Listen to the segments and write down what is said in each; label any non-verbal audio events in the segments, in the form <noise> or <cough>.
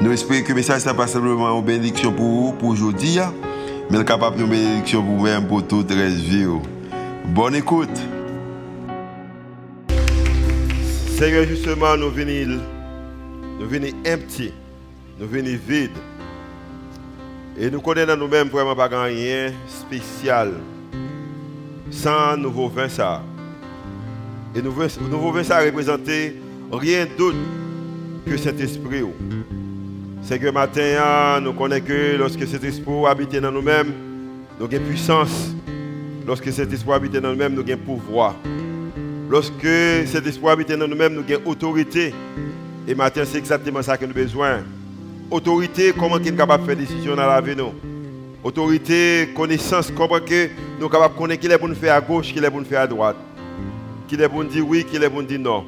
Nous espérons que le message n'est pas simplement une bénédiction pour vous, pour aujourd'hui, hein. mais capable de bénédiction pour vous-même, pour toute la vie. Oh. Bonne écoute. Seigneur, justement, nous venons, nous venons empty, nous venons vides. Et nous connaissons nous-mêmes vraiment pas rien spécial sans nouveau vin ça. Et nouveau, nouveau vin ça rien d'autre que cet esprit. C'est que matin, nous connaissons que lorsque cet esprit habite dans nous-mêmes, nous avons puissance. Lorsque cet esprit habite dans nous-mêmes, nous avons pouvoir. Lorsque cet esprit habite dans nous-mêmes, nous avons autorité. Et matin, c'est exactement ça que nous avons besoin. Autorité, comment nous sommes capables de faire des décisions dans la vie. Nous? Autorité, connaissance, comment nous sommes capables de connaître qui est bon faire à gauche, qui est bon faire à droite. Qui est bon dire oui, qui est bon dire non.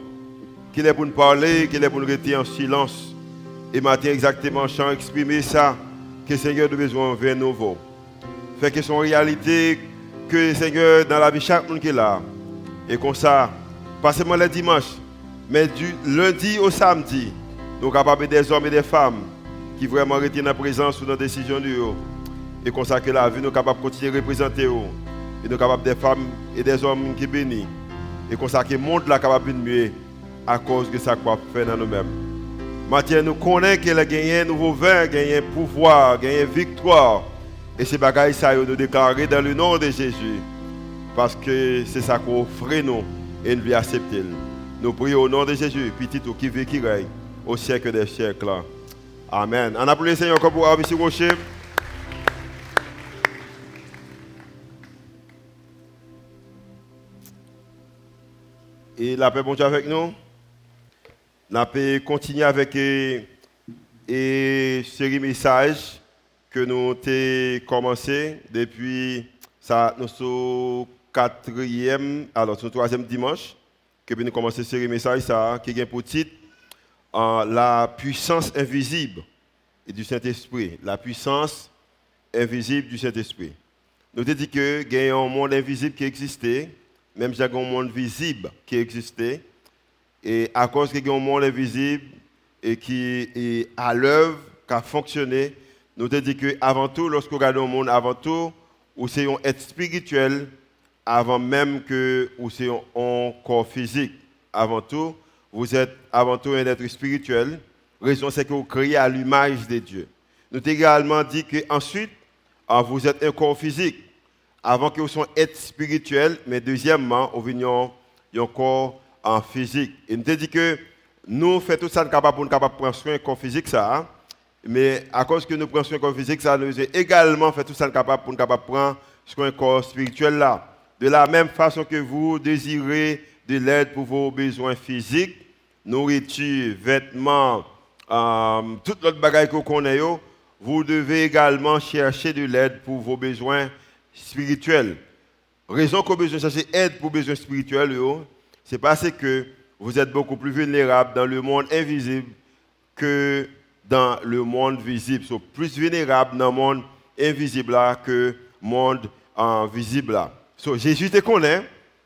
Qui est bon parler, qui est bon rester en silence. Et matin, exactement, chant exprimer ça, que le Seigneur a besoin de nouveau. Fait que son réalité, que Seigneur, dans la vie, chaque monde qui est là. Et comme ça, pas seulement le dimanche, mais du lundi au samedi, nous capables des hommes et des femmes qui vraiment retiennent la présence ou dans la décision de eux. Et comme ça que la vie, nous capables de continuer à représenter eux. Et nous capables des femmes et des hommes qui bénissent. Et comme ça que le monde est capable de mieux à cause de ça qu'on fait dans nous-mêmes. Maintenant, nous connaissons qu'elle a gagné un nouveau vin, gagné un pouvoir, gagné une victoire. Et ces bagages, ça, nous déclarer dans le nom de Jésus. Parce que c'est ça qu'on offre nous et nous accepter. Nous prions au nom de Jésus, petit ou qui vit, qui règne, au siècle des siècles. Amen. On applaudit le Seigneur encore pour M. Rocher. Et la paix, bon Dieu avec nous. On peut continuer avec une série message que nous avons commencé depuis ça, notre quatrième, alors notre troisième dimanche, que nous avons commencé série message ça, qui est pour titre La puissance invisible du Saint-Esprit. La puissance invisible du Saint-Esprit. Nous avons dit que y a un monde invisible qui existait, même si y a un monde visible qui existait. Et à cause qu'il y a un monde et qui est à l'œuvre, qui a fonctionné, nous te dit que avant tout, lorsque vous regardez le monde, avant tout, vous êtes un être spirituel avant même que vous soyez un corps physique. Avant tout, vous êtes avant tout un être spirituel. Raison, c'est que vous créez à l'image de Dieu. Nous avons également dit que ensuite, ah, vous êtes un corps physique. Avant que vous soyez être spirituel, mais deuxièmement, vous venez un corps en physique. Il nous dit que nous faisons tout ça capable pour nous capable prendre soin corps physique ça. Hein. Mais à cause que nous prenons soin corps physique ça, nous également fait tout ça capable pour nous capable prendre soin corps spirituel là. De la même façon que vous désirez de l'aide pour vos besoins physiques, nourriture, vêtements, euh, toute l'autre bagaille que vous connaissez, vous devez également chercher de l'aide pour vos besoins spirituels. Raison vous besoin chercher aide pour besoins spirituels, c'est parce que vous êtes beaucoup plus vulnérable dans le monde invisible que dans le monde visible. Vous êtes plus vulnérable dans le monde invisible que le monde visible. So, Jésus te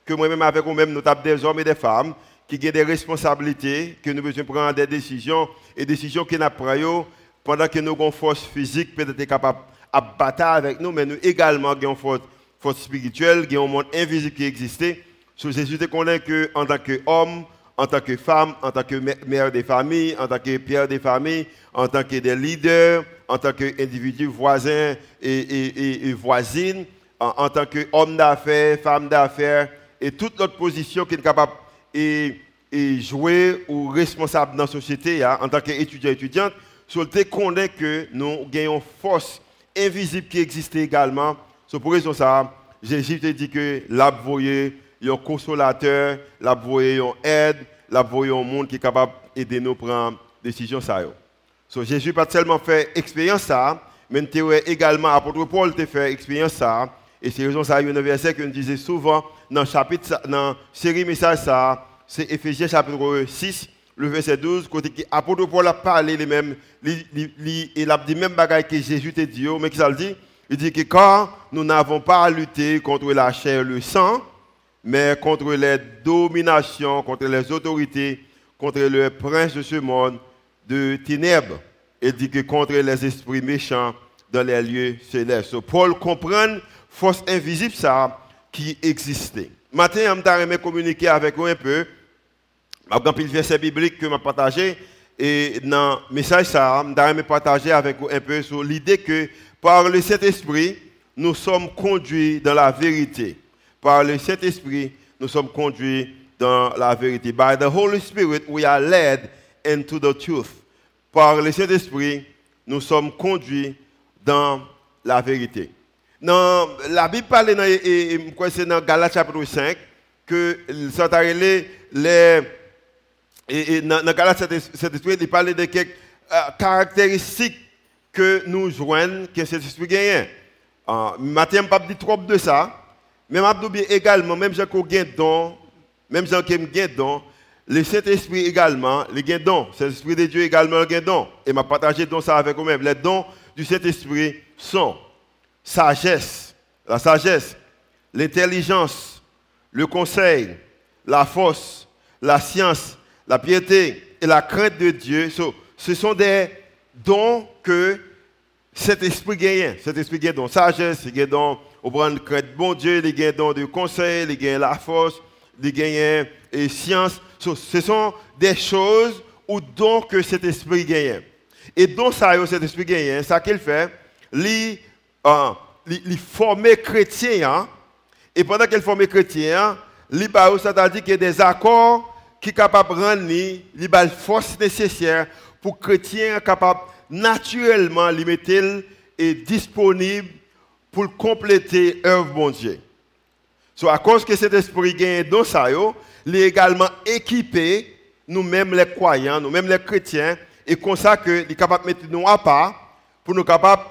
que moi-même avec vous-même, nous avons des hommes et des femmes qui ont des responsabilités, que nous devons prendre des décisions, et décisions qui nous pendant que nous avons une force physique, peut-être capable à battre avec nous, mais nous également avons une force, spirituelle, un monde invisible qui existait So, Jésus te connaît que en tant qu'homme, en tant que femme, en tant que mère des familles, en tant que père des familles, en tant que des leaders, en tant qu'individu voisin et, et, voisine, en, tant qu'homme d'affaires, femme d'affaires, et toute notre position qui est capable de jouer ou responsable dans la société, hein, en tant qu'étudiant étudiante, so, te connaît que nous gagnons force invisible qui existe également. So, pour raison ça, Jésus te dit que l'a un consolateur, la une aide, la voyer un monde qui est capable d'aider nous à prendre des décisions. So, Jésus pas seulement fait expérience ça, mais également, apôtre Paul te fait expérience ça. Et c'est raison ça, il y a un verset que nous disait souvent dans le chapitre, dans la série message ça, c'est Ephésiens chapitre 6, le verset 12, côté qui apôtre Paul a parlé les mêmes, il a dit même bagaille que Jésus t'a dit, mais qu'il dit? Il dit que quand nous n'avons pas à lutter contre la chair et le sang, mais contre les dominations, contre les autorités, contre le prince de ce monde de ténèbres, et dit que contre les esprits méchants dans les lieux célestes. Paul comprend force invisible qui existait. Maintenant, je vais communiquer avec vous un peu. Je vais verset biblique que je partagé. Et dans le message, ça, je vais partager avec vous un peu sur l'idée que par le Saint-Esprit, nous sommes conduits dans la vérité. Par le Saint-Esprit, nous sommes conduits dans la vérité. By the Holy Spirit, we are led into the truth. Par le Saint-Esprit, nous sommes conduits dans la vérité. Dans la Bible parle dans, et, dans Galates chapitre 5 que les, les et, dans, Galates cet esprit il parle de quelques euh, caractéristiques que nous joignons que cet esprit gagne. Uh, matin, je ne pas trop de ça, je dis également, même j'ai un don, même j'ai un don, le Saint-Esprit également, le gain don, c'est l'Esprit de Dieu également le gain don. Et m'a partagé don ça avec vous-même. Les dons du Saint-Esprit sont sagesse, la sagesse, l'intelligence, le conseil, la force, la science, la piété et la crainte de Dieu. ce sont des dons que cet esprit gagne. Cet esprit gagne donc sagesse, il gagne au prendre crainte bon Dieu, il gagne donc de conseil, il gagne la force, il gagne et science. ce sont des choses ou que cet esprit gagne. Et donc ça, cet esprit gagne, ça qu'il fait, il il formait chrétien, hein. et pendant qu'il formait chrétien, il c'est-à-dire qu'il y a des accords qui sont capables de rendre la force nécessaire pour que chrétien capable naturellement de mettre et disponible pour compléter l'œuvre de Dieu. So, à cause que cet esprit gagne dans ça, il est également équipé, nous-mêmes les croyants, nous-mêmes les chrétiens, et comme ça que est capable de mettre nous à part pour nous capables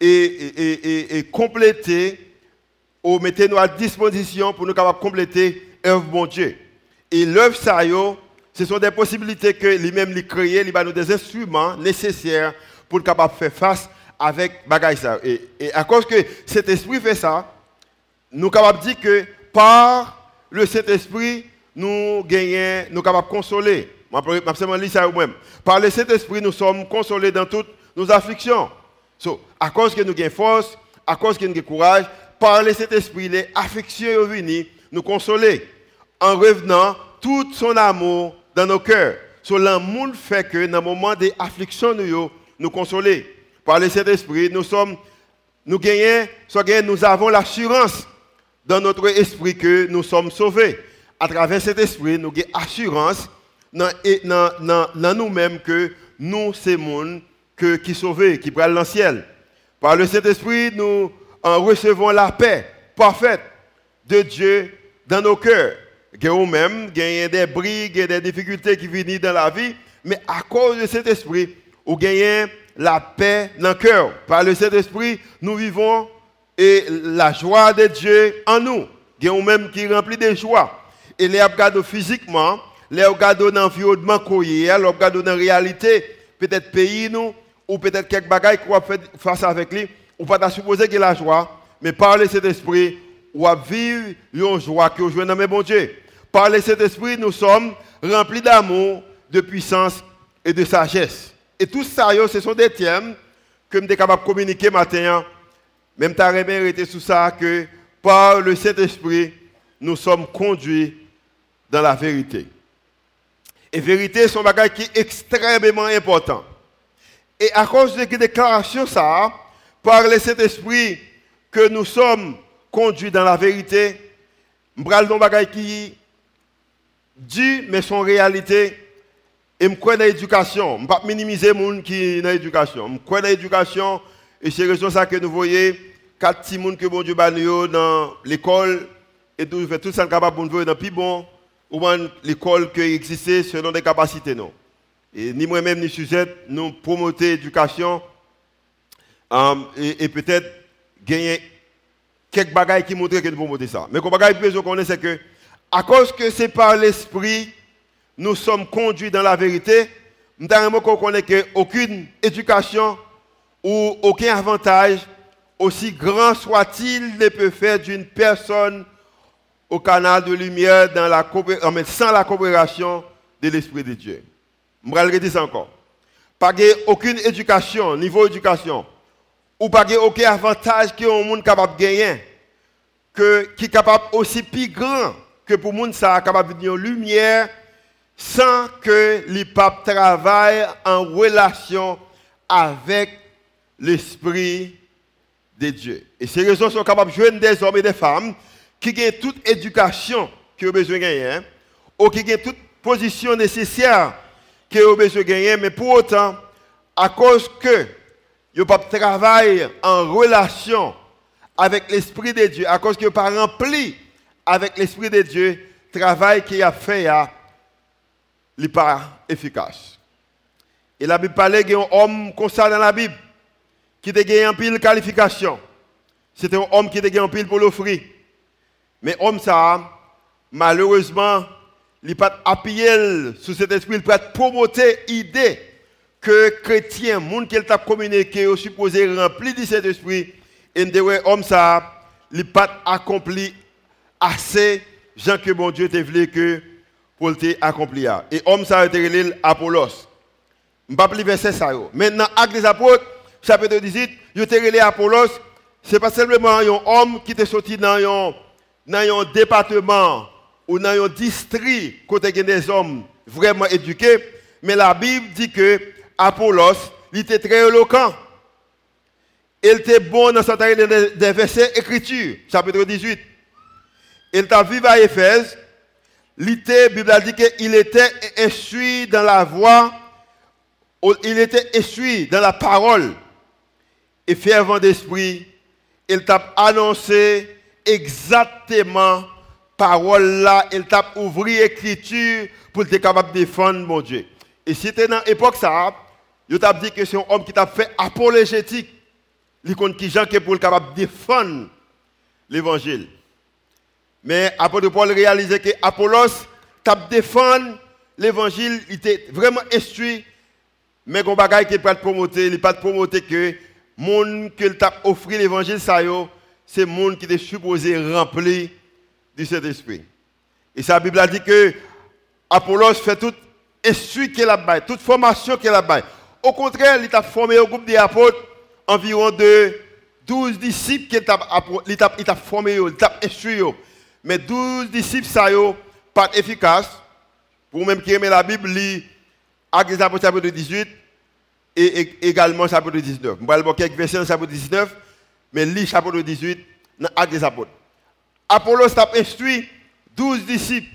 et, et, compléter, ou mettre nous à disposition pour nous capables compléter l'œuvre de Dieu. Et l'œuvre, ça, ce sont des possibilités que lui-même lui créer, il nous des instruments nécessaires pour être capable de faire face avec bagaille ça. Et, à cause que cet esprit fait ça, nous sommes capables de dire que par le Saint-Esprit, nous gagnons, nous sommes capables de consoler. Je ça même. Par le Saint-Esprit, nous sommes consolés dans toutes nos afflictions. So, à cause que nous avons force, à cause que nous avons courage, parler cet esprit, les affections venir nous consoler en revenant tout son amour dans nos cœurs. So, l'amour fait que dans le moment des afflictions, nous nous consoler. Par le Saint-Esprit, nous sommes, nous gagnons, nous avons l'assurance dans notre esprit que nous sommes sauvés. À travers cet esprit, nous avons assurance dans, nous-mêmes que nous, c'est monde que, qui sauvé, qui prend dans le ciel. Par le Saint-Esprit, nous en recevons la paix parfaite de Dieu dans nos cœurs. Nous-mêmes, il y a des briques, des difficultés qui viennent dans la vie, mais à cause de cet esprit, nous gagnons la paix dans le cœur. Par le Saint-Esprit, nous vivons et la joie de Dieu en nous. Nous-mêmes qui remplit de joie. Et les regardons physiquement, les regardons dans l'environnement qu'on les regardons dans la réalité, peut-être pays nous, ou peut-être quelques bagailles qu'on faire face avec lui, ou pas supposer qu'il a la joie, mais parler cet esprit, ou à vivre une joie que vous dans mes bon Dieu. Par cet esprit, nous sommes remplis d'amour, de puissance et de sagesse. Et tout ça, ce sont des thèmes que je suis capable de communiquer maintenant. Même ta été sous ça que par le Saint-Esprit, nous sommes conduits dans la vérité. Et vérité, c'est un bagage qui est extrêmement important. Et à cause de cette déclaration, ça, par le Saint-Esprit, que nous sommes conduits dans la vérité, je vais un bagage qui dit, mais son réalité, et je crois dans l'éducation. Je ne pas minimiser les gens qui sont dans l'éducation. Je crois dans l'éducation, et c'est raison ça que nous voyons, quatre petits gens que bon Dieu dans l'école, et tout, fait tout ça capable de nous dans plus bon, ou l'école qui existait selon des capacités. Non. Et ni moi-même ni Suzette, nous promotons l'éducation Um, et, peut-être gagner quelques bagailles qui montrent que nous monter ça. Mais qu'on bagaille plus qu'on connaît, c'est que, à cause que c'est par l'esprit, nous sommes conduits dans la vérité, nous qu'on connaît qu'aucune éducation ou aucun avantage, aussi grand soit-il, ne peut faire d'une personne au canal de lumière sans la coopération de l'Esprit de Dieu. Je vais le redire encore. Pas aucune éducation, niveau éducation, ou pas aucun avantage que un monde capable de gagner, que, qui est capable aussi plus grand que pour monde ça capable de lumière sans que les papes travaillent en relation avec l'Esprit de Dieu. Et ces raisons sont capables de jouer des hommes et des femmes qui ont toute éducation qu'ils ont besoin de gagner, hein, ou qui ont toute position nécessaire qu'ils ont besoin de gagner, mais pour autant, à cause que ils pas travail en relation avec l'Esprit de Dieu, à cause qu'ils n'ont pas rempli avec l'Esprit de Dieu, travail qu'il a fait n'est pas efficace. Et la Bible parlait d'un homme comme ça dans la Bible, qui a gagné en pile qualification. C'était un homme qui a gagné en pile pour l'offrir. Mais homme ça, malheureusement, il n'a pas appuyé sur cet esprit, il peut promoter l'idée que chrétien, monde qui t'a communiqué, est supposé rempli de cet esprit, et de homme ça, il n'a pas accompli assez, gens que bon Dieu t'a voulu que pour accomplir. Et homme ça a été Apollos. Je ne verset ça. Maintenant, acte des apôtres, chapitre 18, il a été Apollos, ce n'est pas simplement un homme qui est sorti dans un département ou dans un district côté des hommes vraiment éduqués, mais la Bible dit que Apollos, était très éloquent. Il était bon dans certains des versets écritures, chapitre 18. Il était vivant à Éphèse. La Bible dit qu'il était instruit dans la voix, il était instruit dans la parole et fervent d'esprit. Il t'a annoncé exactement parole là, il t'a ouvert l'écriture pour être capable de défendre mon Dieu. Et si c'était dans l'époque ça, il t'a dit que c'est un homme qui t'a fait apologétique. Il qui pour capable de défendre l'évangile. Mais apôtre Paul réalisait que Apollos t'a défendre l'évangile, il était vraiment instruit, mais qu'on bagaille qui pas promoter, il pas promoter que monde que t'a offert l'évangile ça c'est le monde qui est supposé rempli de cet esprit. Et sa Bible a dit que Apollos fait tout instruit qu'il a bas, toute formation qu'il a. Au contraire, il a formé au groupe des apôtres environ de 12 disciples qu'il a, formé, il a instruit. Mais 12 disciples, ça n'est pas efficace. Pour même qui aime la Bible, lit Actes des apôtres chapitre 18 et également chapitre 19. Je vais vous quelques versets dans chapitre 19 mais lis chapitre 18 dans Actes des Apôtres. Apollos a instruit 12 disciples.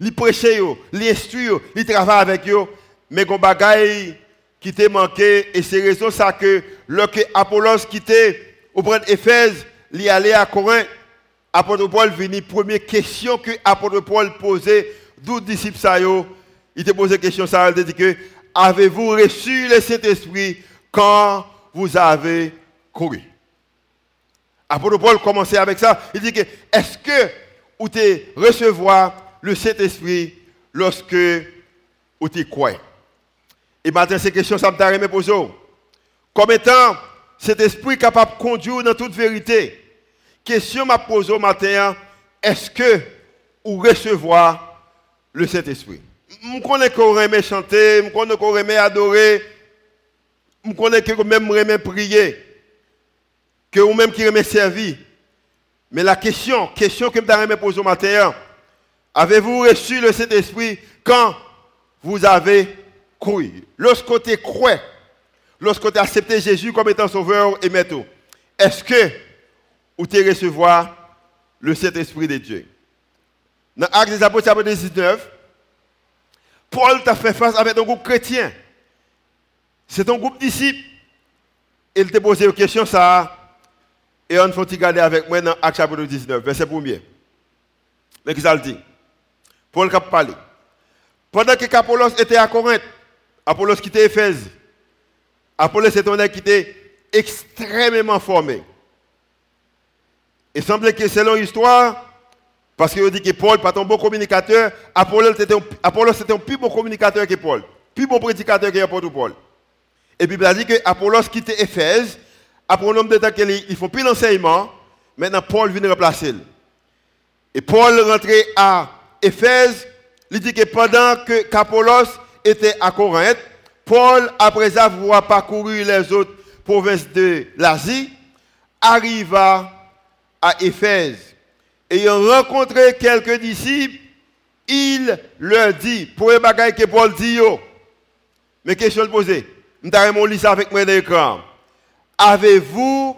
Il prêchait, il instruit, il travaille avec eux. Mais il bagaille qui t'a manqué. Et c'est raison ça que lorsque Apollos quittait au point d'Éphèse, il allait à Corinthe. Apôtre Paul venu, première question que Apôtre Paul posait, 12 disciples, ça, il te posé question, ça, il dit que, avez-vous reçu le Saint-Esprit quand vous avez couru? Apôtre Paul commençait avec ça. Il dit que est-ce que vous te recevoir le Saint-Esprit lorsque vous te croyez? Et maintenant, ces questions, ça me poser. Comme étant cet esprit capable de conduire dans toute vérité? Question m'a posée au matin, est-ce que vous recevoir le Saint-Esprit? Je connais qu'on aime chanter, je connais qu'on aime adorer, je connais qu'on même prier que vous-même qui remet servi. Mais la question, question que je me poser au matin, avez-vous reçu le Saint-Esprit quand vous avez cru Lorsque vous cru, lorsque vous accepté Jésus comme étant sauveur et maître, est-ce que vous avez recevoir le Saint-Esprit de Dieu Dans Actes des Apôtres, chapitre 19, Paul t'a fait face avec un groupe chrétien. C'est un groupe disciples. Il t'a posé une question, ça et on faut regarder avec moi dans Acte chapitre 19, verset 1er. Mais qu'est-ce dit? Paul a parlé. Pendant que Apollos était à Corinthe, Apollos quittait Éphèse. Apollos était un qui était extrêmement formé. Il semblait que selon l'histoire, parce qu'il dit que Paul pas un bon communicateur, Apollo c'était un, plus bon communicateur que Paul, plus bon prédicateur que Paul. Et puis il a dit que Apollos quittait Éphèse, après un nombre de temps qu'ils font plus d'enseignement, maintenant Paul vient remplacer. Et Paul rentrait à Éphèse, il dit que pendant que était à Corinthe, Paul, après avoir parcouru les autres provinces de l'Asie, arriva à Éphèse. Ayant rencontré quelques disciples, il leur dit, pour les bagailles que Paul dit, mais question posée, je vais ça avec moi l'écran. Avez-vous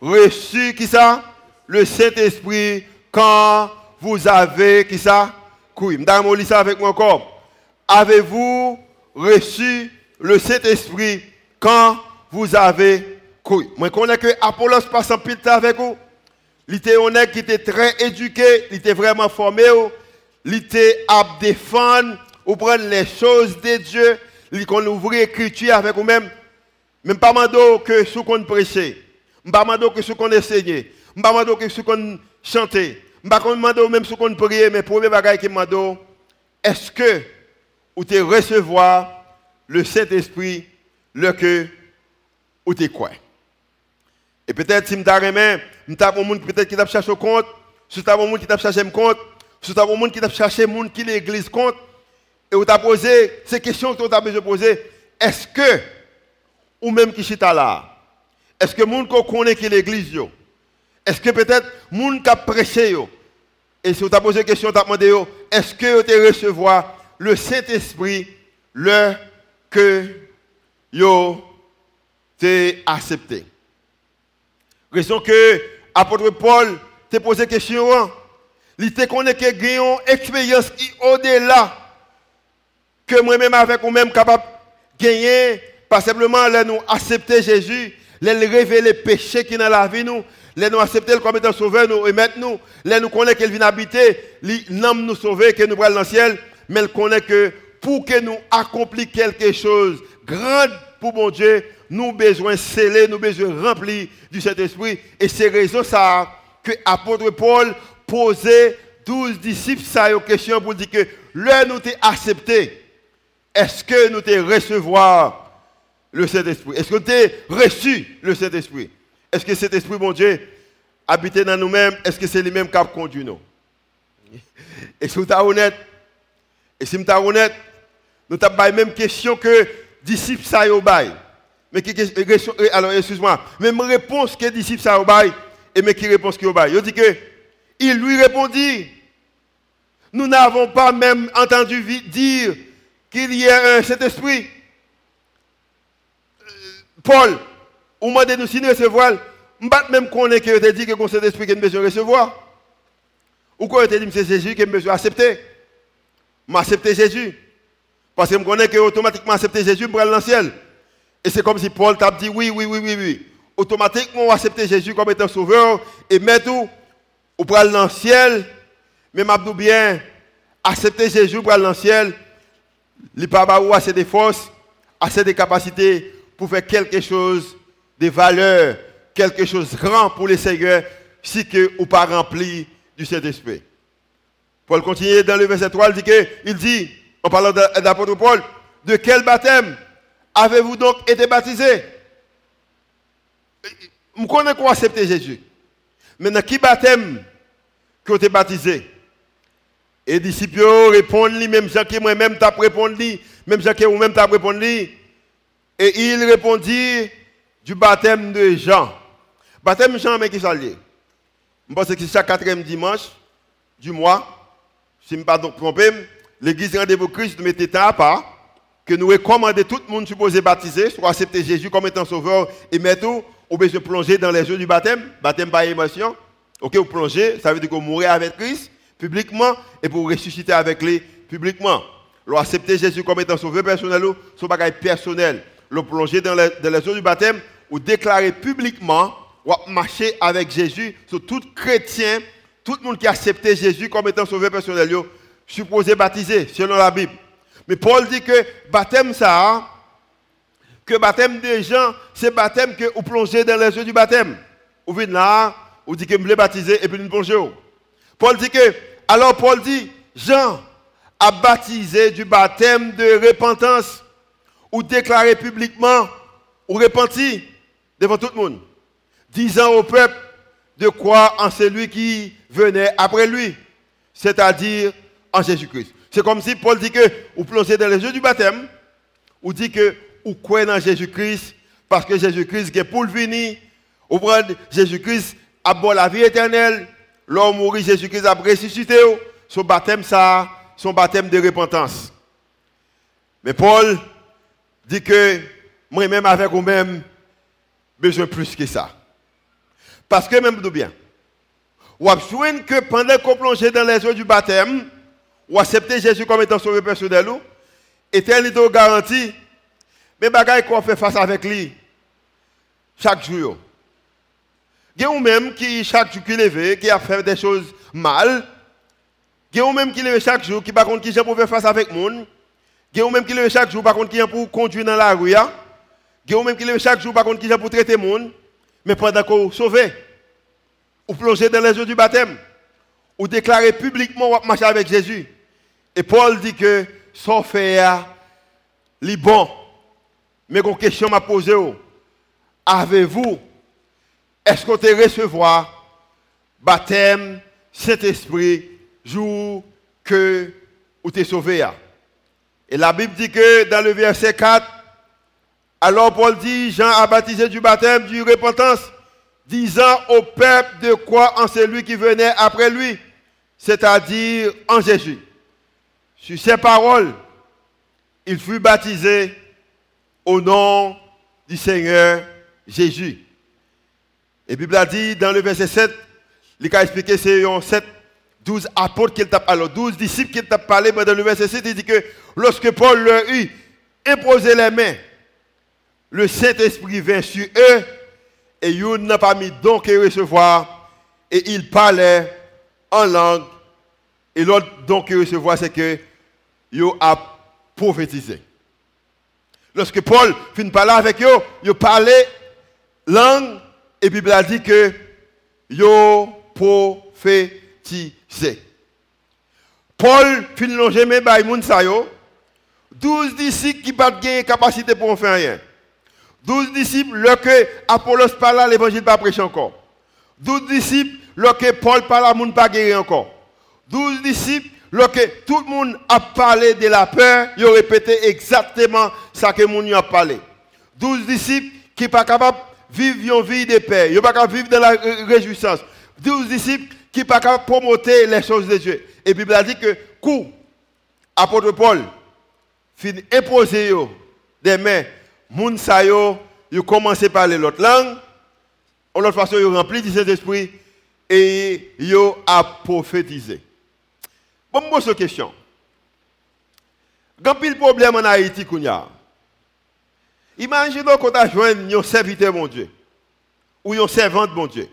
reçu qui ça? Le Saint-Esprit quand vous avez qui ça? Oui, je vais ça avec moi encore. Avez-vous reçu le Saint-Esprit quand vous avez? Cru. Moi, connais que Apollos passe en pile avec vous. Il était honnête, qui était très éduqué, il était vraiment formé, il était à défendre ou prendre les choses de Dieu, il qu'on ouvre l'écriture avec vous-même. Même pas mando que ce qu'on prêchait, pas mando que ce qu'on enseignait, pas mando que ce qu'on chantait, pas mando même ce qu'on priait, mais premier bagage qui mando, est-ce que vous te recevoir le Saint-Esprit, le que ou t'es quoi. Et peut-être si je remets, je un monde peut-être qui t'a cherché compte, si tu un monde qui t'a cherché compte, si tu un monde qui t'a cherché monde qui l'église compte, et vous t'a posé ces questions que tu as besoin poser, est-ce que, ou même qui est là, est-ce que monde qui connaît qui l'église, est-ce que peut-être monde qui a prêché, et si vous t'a posé question, tu as demandé, est-ce que tu recevoir le Saint-Esprit, le que yo t'es accepté? Raison que apôtre Paul t'a posé question, hein. il te connaît que une expérience qui au-delà que moi-même avec vous-même capable de gagner, pas simplement là nous accepter Jésus, les révéler les péchés qui dans la vie nous, les nous accepter comme étant sauveur nous et nous, les nous connaît qu'il vient habiter, l'homme nous sauver que nous prenons dans le ciel, mais il connaît que pour que nous accomplissions quelque chose grand pour mon Dieu, nous besoin sceller, nous besoin remplir du Saint-Esprit. Et c'est raison ça que l'apôtre Paul posait 12 disciples. Ça une question pour dire que l'heure nous t'est accepté. Est-ce que nous t'es recevoir le Saint-Esprit? Est-ce que nous t'es reçu le Saint-Esprit? Est-ce que cet Esprit, mon Dieu, habite dans nous-mêmes Est-ce que c'est lui-même qui a conduit nous? Et si vous êtes honnête, et si vous êtes honnête, nous avons la même question que disciples ça Mais qui alors excuse-moi, même réponse que disciples ça et mais qui réponse qui Il dit que il lui répondit nous n'avons pas même entendu dire qu'il y a un Saint-Esprit. Euh, Paul, au moment de nous signer recevoir, je ne même connaître que dit que c'est Saint-Esprit que nous besoin recevoir. Ou quoi te dit que c'est Jésus que nous besoin accepter. M'accepter Jésus. Parce que je connais que automatiquement accepter Jésus aller dans le ciel. Et c'est comme si Paul t'a dit oui, oui, oui, oui, oui. Automatiquement, accepter Jésus comme étant sauveur et mettre tout, aller dans le ciel. Mais m'a bien, accepter Jésus pour aller dans le ciel, il pas assez de force, assez de capacités pour faire quelque chose de valeur, quelque chose de grand pour les Seigneur, si que ou pas rempli du Saint-Esprit. Paul continue dans le verset 3, il dit il dit, en parlant d'apôtre Paul, de quel baptême avez-vous donc été baptisé? Je connais quoi accepter Jésus. Mais dans qui baptême que vous êtes baptisé Et les disciples répondent, même Jacques que moi-même t'as répondu, même Jacques que vous-même t'as répondu. Et il répondit du baptême de Jean. Baptême de Jean, mais qui s'allie Je pense que c'est chaque quatrième dimanche du mois, si je ne me pas trompé, l'église Rendez-vous Christ mettait à part, que nous recommandons tout le monde supposé baptiser, soit accepter Jésus comme étant sauveur et mettre au besoin de plonger dans les eaux du baptême, baptême par émotion. Ok, vous plongez, ça veut dire que vous mourrez avec Christ publiquement et pour ressusciter avec lui publiquement. Vous Jésus comme étant sauveur personnel, son bagage personnel. Le plonger dans les, dans les eaux du baptême ou déclarer publiquement ou marcher avec Jésus sur tout chrétien, tout le monde qui a Jésus comme étant sauveur personnel supposé baptiser, selon la Bible. Mais Paul dit que baptême, ça, que baptême des gens, c'est baptême que vous plongez dans les yeux du baptême. Vous venez là, vous dites que vous voulez baptiser et puis vous plongez. Paul dit que, alors Paul dit, Jean a baptisé du baptême de repentance ou déclaré publiquement ou repenti devant tout le monde, disant au peuple de croire en celui qui venait après lui, c'est-à-dire en Jésus-Christ. C'est comme si Paul dit que vous plongez dans les yeux du baptême, ou dit que vous croyez dans Jésus-Christ, parce que Jésus-Christ est pour le venir, ou prendre Jésus-Christ a la vie éternelle, l'homme mourit, Jésus-Christ a ressuscité, son baptême, ça, son baptême de repentance. Mais Paul dit que moi-même avec vous-même, besoin plus que ça. Parce que même de bien, ou que pendant qu'on plonge dans les eaux du baptême, ou accepter Jésus comme étant sauveur personnel, éternité garantie, mais bagaille qu'on fait face avec lui chaque jour. Il y a même qui chaque jour qui levé, qui a fait des choses mal. Il y a même qui lève chaque jour, qui par contre qui pour faire face avec monde. Il y a même qui lève chaque jour, par contre qui pour conduire dans la rue. Il y a même qui lève chaque jour, par contre qui pour traiter monde. Mais pendant qu'on sauvé, ou plonger dans les eaux du baptême, ou déclarer publiquement ou marcher avec Jésus. Et Paul dit que son fait est bon. Mais une question m'a posée. Avez-vous, est-ce que vous recevoir baptême, Saint-Esprit, jour que vous êtes sauvé? Et la Bible dit que dans le verset 4, alors Paul dit, Jean a baptisé du baptême, du repentance, disant au peuple de croire en celui qui venait après lui, c'est-à-dire en Jésus. Sur ces paroles, il fut baptisé au nom du Seigneur Jésus. Et Bible a dit dans le verset 7, il a expliqué c'est 7, 12 apôtres qu'il t'a parlé, 12 disciples qu'il t'a parlé, mais dans le verset 7, il dit que lorsque Paul leur eut imposé les mains, le Saint-Esprit vint sur eux et ils n'a pas mis donc à recevoir et il parlait en langue. Et l'autre donc à recevoir, c'est que yo a prophétisé. Lorsque Paul finit parler avec eux, il parlait langue et Bible a dit que yo prophétisé. Paul finit longer mes bay moun sa yo, 12 disciples qui pas de capacité pour en faire rien. 12 disciples, lorsque Apollos parle, l'évangile pas prêché encore. 12 disciples, lorsque Paul parle, monde pas guéri encore. 12 disciples, lorsque tout le monde a parlé de la peur, ils ont répété exactement ce que monde a parlé. 12 disciples qui ne sont pas capables de vivre une vie de paix, ils ne sont pas capables de vivre dans la réjouissance. 12 disciples qui ne sont pas capables de promoter les choses de Dieu. Et la Bible a dit que, coup, apôtre Paul, fin imposer des mains moun sa yo commencé à parler l'autre langue, en l'autre façon, yo rempli du Saint-Esprit et yo a prophétisé. Bon, moi, cette question. Quand le problème en Haïti, imaginez qu'on a joint un serviteur, mon Dieu, ou un servante, mon Dieu,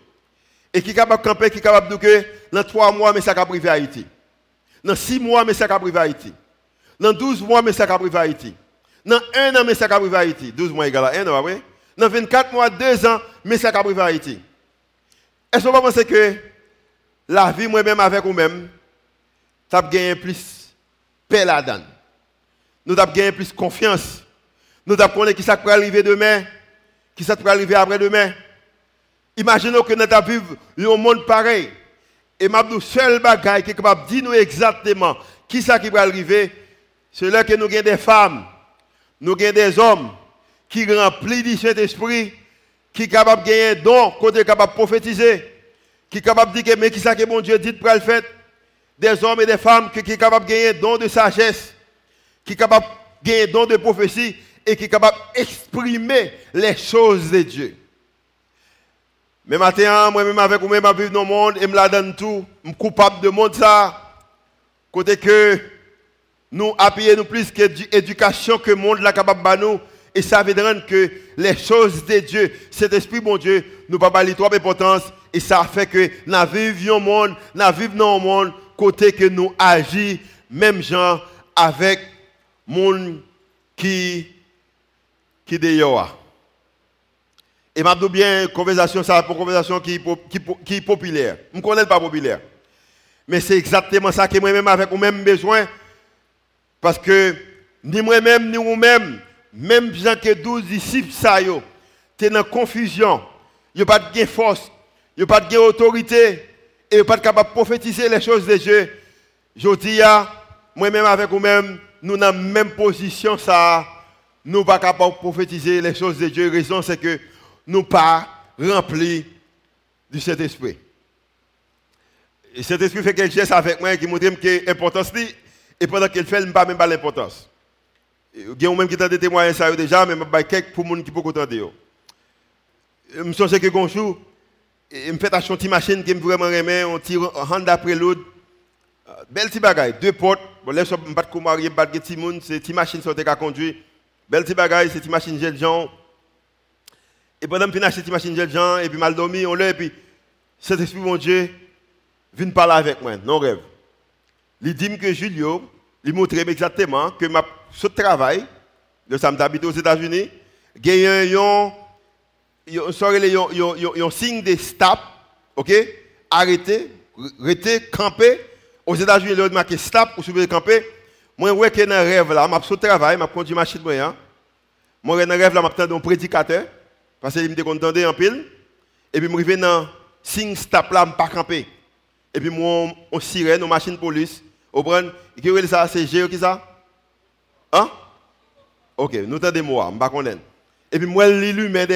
et qui est capable de camper, qui est capable de que dans trois mois, mais ça va privé Haïti. Dans six mois, mais ça va privé Haïti. Dans douze mois, mais ça va privé Haïti. Dans un an, mais ça va à Haïti. 12 mois égal à un an, oui. Dans 24 mois, 2 ans, mais ça va à Haïti. Est-ce que vous pensez que la vie, moi-même, avec vous-même, tu as gagné plus paix là-dedans? Nous avons gagné plus confiance. Nous avons connu qui ça peut arriver demain, qui ça peut arriver après-demain. Imaginons que nous avons vécu un monde pareil. Et ma seul bagage qui est capable de dire nous exactement qui ça qui va arriver, c'est là que nous avons des femmes nous avons des hommes qui remplissent du Saint-Esprit, qui sont capables de gagner don, qui sont capables de prophétiser, qui sont capables de dire mais qui ça que mon Dieu dit pour le faire? Des hommes et des femmes qui sont capables de gagner don de sagesse, qui sont capables de gagner don de prophétie et qui sont capables d'exprimer les choses de Dieu. Mais maintenant, moi-même avec vous-même, je vivre dans le monde et me la donne tout. Je suis coupable de monde ça. Côté que nous appuyons plus qu'éducation que le monde là capable de nous. Et ça veut dire que les choses de Dieu, cet esprit, mon Dieu, nous pas parler trop d'importance. Et ça fait que nous vivons au monde, nous vivons dans le monde, côté que nous agissons, même gens, avec monde qui, qui d'ailleurs. Et m'a bien conversation ça pour conversation qui qui qui est populaire. Je connais pas populaire. Mais c'est exactement ça que moi-même avec vous-même besoin parce que ni moi-même ni vous-même même gens que 12 disciples ça yo, tu dans confusion, a pas de force, a pas de autorité et pas capable de prophétiser les choses de Dieu. Je dis moi-même avec vous-même, nous dans la même position ça nous pas capable de prophétiser les choses de Dieu. La raison c'est que nous pas remplis du Saint-Esprit. Et cet esprit fait quelque chose avec moi qui montre que l'importance et pendant qu'il fait, il ne pas même pas l'importance. Il y a même qui t'a témoigner ça déjà, mais je quelques pour les qui peuvent entendre. Je me souviens que un jour, je me fais acheter une machine qui me vraiment aimé, on tire hand après l'autre. Euh, belle petite bagaille, deux portes. Bon, là, je ne pas de marier, pas de petit monde, c'est une machine qui à conduire. Belle petite bagaille, c'est une machine gel Jean. Et pendant que je acheté une machine gel Jean, et puis mal dormi, on l'a, et puis cet esprit, mon Dieu, vient parler avec moi, non rêve. Il dit que Julio, il montre exactement que ma, ce travail, de ça m'habite aux États-Unis, il y a un, un, signe de stop, ok? Arrêtez, arrêtez, camper. Aux États-Unis, il y a marqué stop ou si vous camper. Moi, je suis un rêve là, je suis travail, je conduis machine. Moi, je suis un rêve là, je suis un prédicateur. Parce qu'il me content en pile. Et puis, je suis dans signe stop là, je ne pas camper. Et puis, moi, on sirène, on machine police. Vous comprenez? Qui est ça C'est Géo qui ça? Hein? Ok, nous t'entendons moi, je ne sais pas. Et puis moi, je lis mes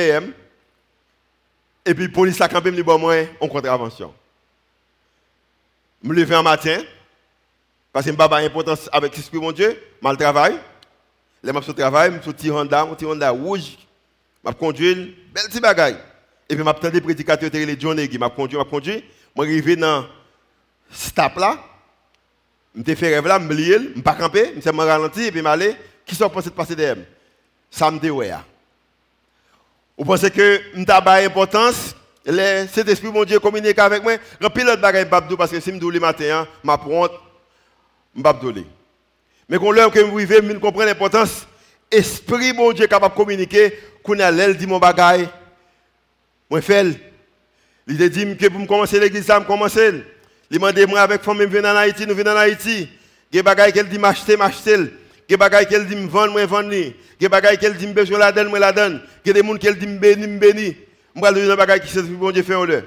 Et puis la police a campé, me dit, bon, moi, en contravention. Je me lève un matin, parce que je n'ai pas d'importance avec l'esprit mon Dieu, je travail. Je travail, je suis petit Honda, un petit rouge, je conduis, belle petite bagaille. Et puis je m'attendais prédicateur, les John Eggy, je conduis, je conduis, je suis arrivé dans stop là, je fait rêve là, je me je pas camper, je me ralenti et puis je aller. Qui sont pensés de passer derrière Ça me ouais. Vous pensez que je pas d'importance cet esprit, mon Dieu, communique avec moi. Je pilote bagaille babdou parce que si je me le matin, je honte, je babdoulé. Mais quand l'heure que je vivez, je comprends l'importance. Esprit, mon Dieu, capable de communiquer, qu'on a dit mon bagaille. Moi, fais. Il dit que pour me commencer l'église, ça me commencer. Il m'a demandé, moi, avec femme, je viens en Haïti, nous venons en Haïti. Il y a des bagailles qu'elle dit m'acheter, m'acheter. A des bagailles qu'elle dit me vendre, moi, vendre. A des me la moi, la a des gens qu'elle dit me bénir, me. Je vais dire des qui bon Dieu fait en leur.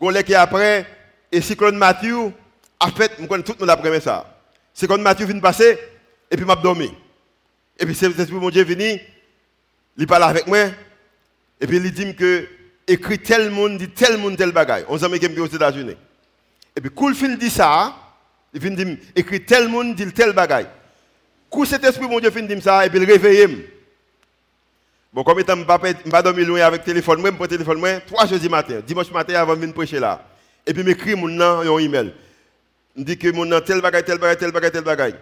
Quand qui après, et Cyclone Mathieu, en fait, je connais tout le monde après ça. Cyclone Mathieu vient passer, et puis m'a. Et puis, c'est mon Dieu venu, il parle avec moi, et puis il dit que écrit tel monde, dit tel monde, tel bagaille. On s'en met aux États-Unis. Et puis, quand il dit ça, il écrit tel monde, dit tel bagaille. Quand cet esprit, mon Dieu, fin dit ça, et puis il réveille. Bon, comme étant, je ne pas dormir loin avec le téléphone, moi, je prends le téléphone, moi, 3 jeudi matin, dimanche matin, avant de venir prêcher là. Et puis, m'écrit mon nom un email. Il dit que mon nom, tel bagaille, tel bagaille, tel bagaille, tel bagaille.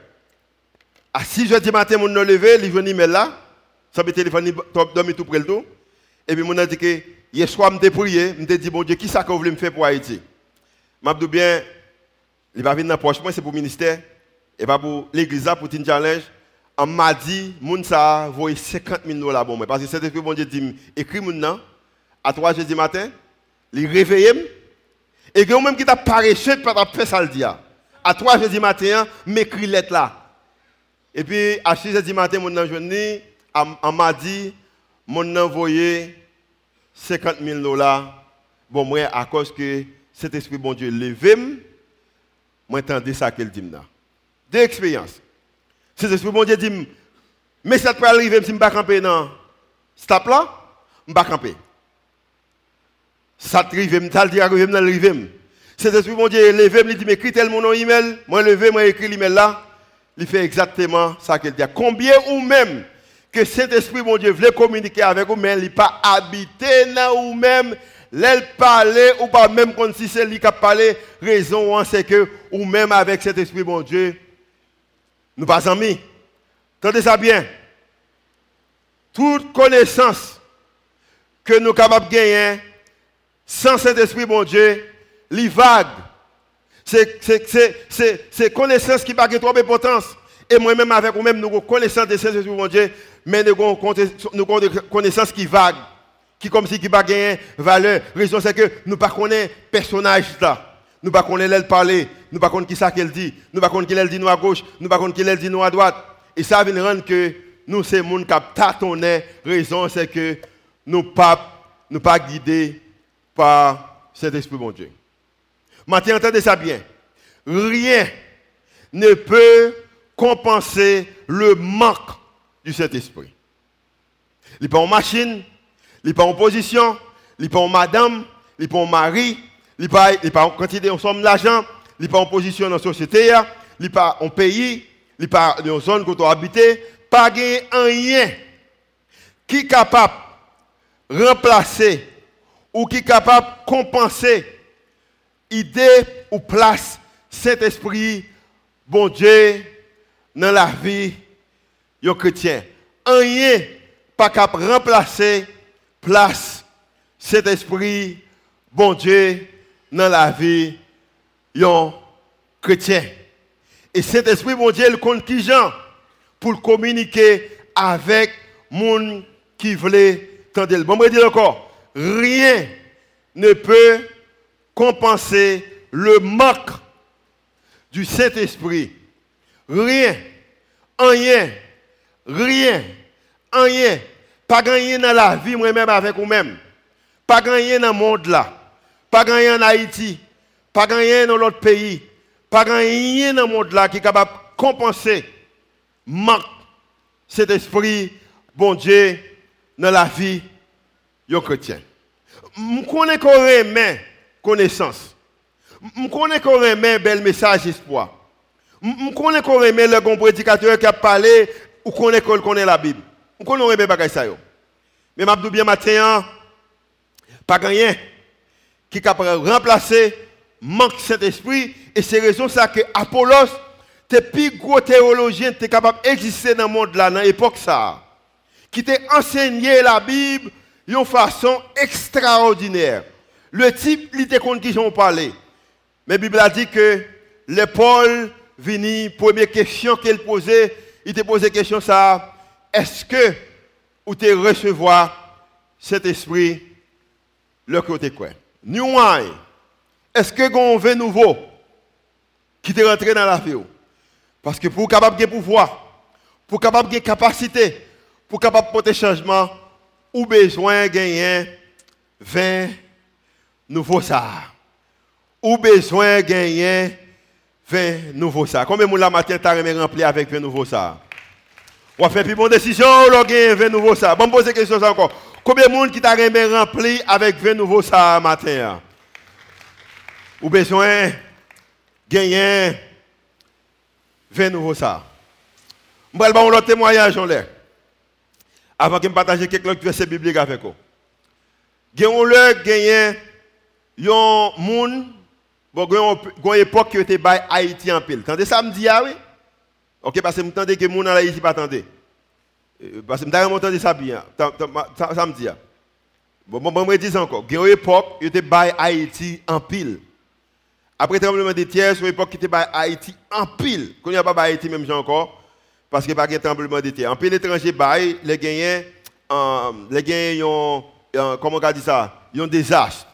À 6 jeudi matin, mon nom levé, il vient un email là, ça me téléphone, dormi tout près le tout. Et puis, mon nom dit que, hier soir, je me prié, je me dit, bon Dieu, qui ça que vous voulez me faire pour Haïti? Je bien, il va venir dans la poche, moi c'est pour le ministère, et pas pour l'église, pour une challenge. On m'a dit, moun ça vaut 50 000 dollars pour moi. Parce que c'est ce que mon Dieu dit, nom, à 3 jeudi matin, il réveille, et que même qui t'a paresseux, pas faire ça le dire. À 3 jeudi matin, m'écrit lettre là. Et puis, à 6 jeudi matin, mon journée, on m'a dit, mon envoyé 50 000 dollars. Bon, moi, à cause que cet esprit bon Dieu levé, moi entendez ça qu'elle dit là. Deux expériences. Cet esprit bon Dieu dit, mais ça peut arriver si je ne pas camper dans stop là, je ne pas camper. Ça arrive, ça dit arrive dans le Cet esprit bon Dieu levé, il dit, mais écris tel mon email, moi levé, moi écrit l'email là, il fait exactement ça qu'elle dit. Combien ou même que cet esprit bon Dieu voulait communiquer avec vous, mais il n'est pas habité dans vous-même, L'elle parler ou pas même quand si c'est lui qui a parlé, raison hein, c'est que ou même avec cet esprit bon Dieu, nous pas amis. Tendez ça bien. Toute connaissance que nous sommes capables de gagner sans cet esprit bon Dieu, les vague. C'est connaissance qui n'a pas trop d'importance. Et moi-même avec vous-même, nous connaissons de cet esprit bon Dieu, mais nous avons connaissance qui vague, qui comme si qui pas gagné valeur. Raison c'est que nous ne connaissons pas personnage là. Nous ne connaissons pas parler, nous ne connaissons pas qui ça qu'elle dit, nous ne connaissons pas qui dit nous à gauche, nous ne connaissons pas qui dit nous à droite. Et ça vient rendre que nous, c'est monde qui tâtonné. Raison, c'est que nous ne nous pas guidés par cet esprit bon Dieu. Maintenant, entendez ça bien. Rien ne peut compenser le manque du Saint-Esprit. Il n'est pas en machine, il n'est pas en position, il n'est pas en madame, il n'est pas en mari, il n'est pas en quantité, en somme d'argent, il n'est pas en position dans la société, il n'est pas en pays, il n'est pas dans zone que tu habité, pas rien qui est capable de remplacer ou qui est capable de compenser idée ou place cet esprit, bon Dieu, dans la vie des chrétien. Rien pas capable de remplacer place cet esprit, bon Dieu, dans la vie des chrétien. Et cet esprit, bon Dieu, il compte qui gens pour communiquer avec gens qui voulait tendre. Bon, je dire encore, rien ne peut compenser le manque du Saint-Esprit. Rien, rien, rien, rien. Pas rien dans la vie, moi-même avec vous-même. Pas rien dans le monde là. Pas rien en Haïti. Pas rien dans l'autre pays. Pas rien dans le monde là qui est capable de compenser manque cet esprit, bon Dieu, dans la vie des chrétien. Je connais qu'on remet connaissance. Je connais qu'on remet bel message espoir. Je connais qu'on remet le bon prédicateur qui a parlé ou connaît qu'on connaît la Bible. Je connais qu'on remet bagay ça. Mais m'a bien matin pas rien qui capable remplacer manque cet esprit et c'est raison ça que Apollos tes plus gros théologiens étaient capables d'exister dans le monde dans l'époque qui t'ont enseigné la Bible d'une façon extraordinaire. Le type, il était contre qui j'en parlais. Mais la Bible a dit que les Paul vini, première question qu'il posait, il te posait question ça, est-ce que vous te recevoir cet esprit le côté quoi? Est-ce que vous avez nouveau qui est rentré dans la vie? Parce que pour capable de pouvoir, pour capable de capacité, pour capable de porter changement, ou besoin de gagner 20 nouveaux ça. Ou besoin de gagner 20 nouveaux ça. Combien de la matin t'as rempli avec 20 nouveaux ça? On fait plus bonne décision, on a gagné 20 nouveaux ça? Bon, poser question encore. Combien de monde qui t'a rempli avec 20 nouveaux ça matin? Ou besoin gagner 20 nouveaux ça. Je vais vous un témoignage en l'air. Avant que je partage quelques versets bibliques avec vous. Il y a un monde, bon, une époque qui était Haïti en pile. Tendez ça me dit, ah oui? Ok, parce que je entendez que gens en Haïti pas attendez. Euh, parce que je m'entendez ça bien. Ça me dit. Ah. Bon, bon, je dis encore. Une époque qui était by Haïti en pile. Après le tremblement de terre, c'est une époque qui était Haïti en pile. Il n'y a pas Haïti même encore, parce qu'il n'y a pas de tremblement de terre. En pile étranger, les gagnants, euh, les gagnants, euh, comment on dit ça, ils ont désastre.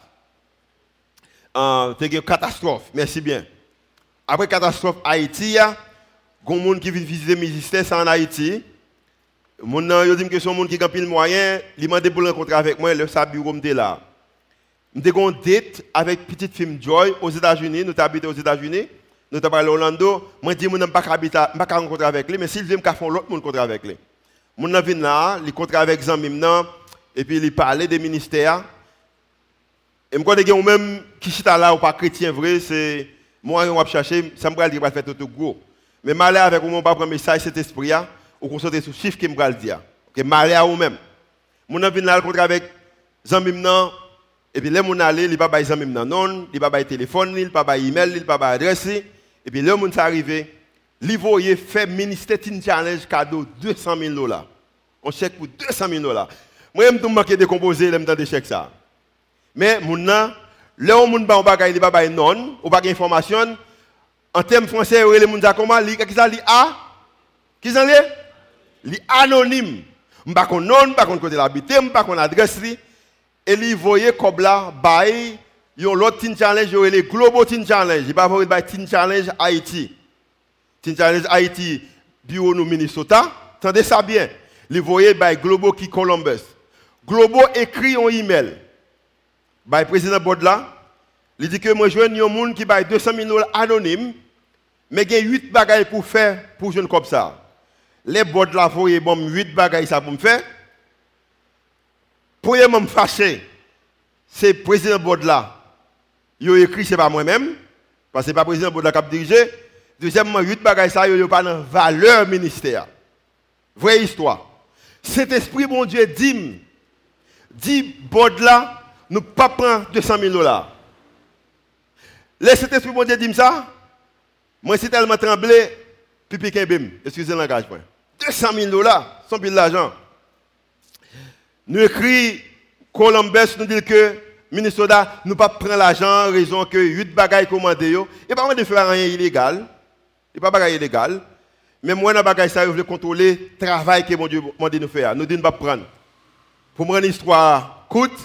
Euh, une catastrophe, merci bien. Après catastrophe Haïti, il y a des gens qui viennent visiter le ministère en Haïti. Ils disent que c'est un monde qui a pile moyen, ils demandent pour rencontrer avec moi, le bureau là. Avons une date avec petite fille Joy aux États-Unis. Nous habitons aux États-Unis. Nous avons à Orlando. Moi, je dis que je ne pas rencontrer avec lui, mais s'il veut, je faire l'autre monde rencontrer avec lui. Je suis là, il rencontre avec Zambim, et puis il parle des ministères. Et je crois que même qui est là ou pas chrétien vrai, c'est moi qui vais chercher, ça me dire que faire tout gros. Mais malheur avec vous, je pas prendre message cet esprit ou consulter sur chiffre que je vais dire. OK, malheur à vous-même. Je suis là rencontrer avec Zambim et puis, les gens allent, ils ne pas de même non, ils pas de téléphone, ils pas de email, ils pas adresse. Et puis, les gens sont arrivés, ils voyaient faire ministère Teen Challenge cadeau 200 000 dollars. On chèque pour 200 000 dollars. Moi, je me manqué de composer, je des chèques ça. Mais, les gens, les gens ne pas de non, ou pas d'information. En termes français, les gens comment? Qui ça, li a? Qui ça, li? Anonyme. je pas qu'on nom, pas qu'on côté l'habiter, je pas qu'on adresse li. Et il voyait comme là, bail, yon l'autre Teen Challenge, yon les Global Teen Challenge. Il pas voulu Teen Challenge Haïti. Teen Challenge Haïti, bureau nous Minnesota. Tendez ça bien. Il voyait by Global qui Columbus. Global écrit un email. By président Bodla. Il dit que moi je un monde qui bail 200 000 dollars anonyme, mais il y a 8 bagages pour faire pour jeune comme ça. Les Bodla voyez bon 8 bagages ça pour me faire. Pour me fâcher, c'est le président Bodla. Il a écrit, ce n'est pas moi-même, parce que ce n'est pas le président Bodla qui a dirigé. Deuxièmement, 8 bagages ça, il pas dans valeur ministère. Vraie histoire. Cet esprit, mon Dieu, dit, dit Bodla, nous ne pas prendre 200 000 dollars. Laissez cet esprit, mon Dieu, dit ça. Moi, c'est tellement tremblé, puis piqué bim. Excusez le langage. 200 000 dollars, son de l'argent. Nous écrit Columbus, nous dit que Minnesota, nous pas prendre l'argent, raison que 8 bagailles commandés, et pas de faire rien illégal. Et pas bagaille illégal. Mais moi, dans bagaille ça, je veux contrôler le travail que mon Dieu m'a dit nous faire. Nous dit pas prendre. Pour rendre l'histoire coûte,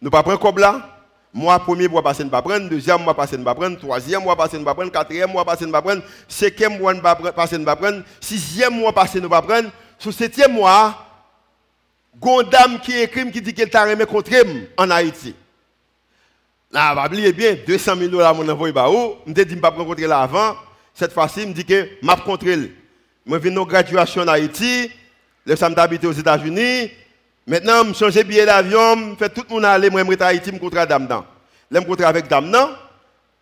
nous pas prendre comme là. Moi, premier mois passé, ne pas prendre. Deuxième mois passé, ne pas prendre. Troisième mois passé, ne pas prendre. Quatrième mois passé, ne pas prendre. Cinquième mois passé, ne pas prendre. Sixième mois passé, ne pas prendre. Sur septième mois, Gondam qui écrit qui dit qu'elle t'a remis contre en Haïti. Là, va oublier bien, 200 000 dollars mon envoyé bah où, me dit pas prendre contre là avant. Cette fois-ci, me dit que m'a contre elle. Moi viens de graduation en Haïti, le samedi d'habiter aux États-Unis. Maintenant, je change billet d'avion, fait tout le monde aller, moi je Haïti, je contre dame dans. Là, je contre avec dame non.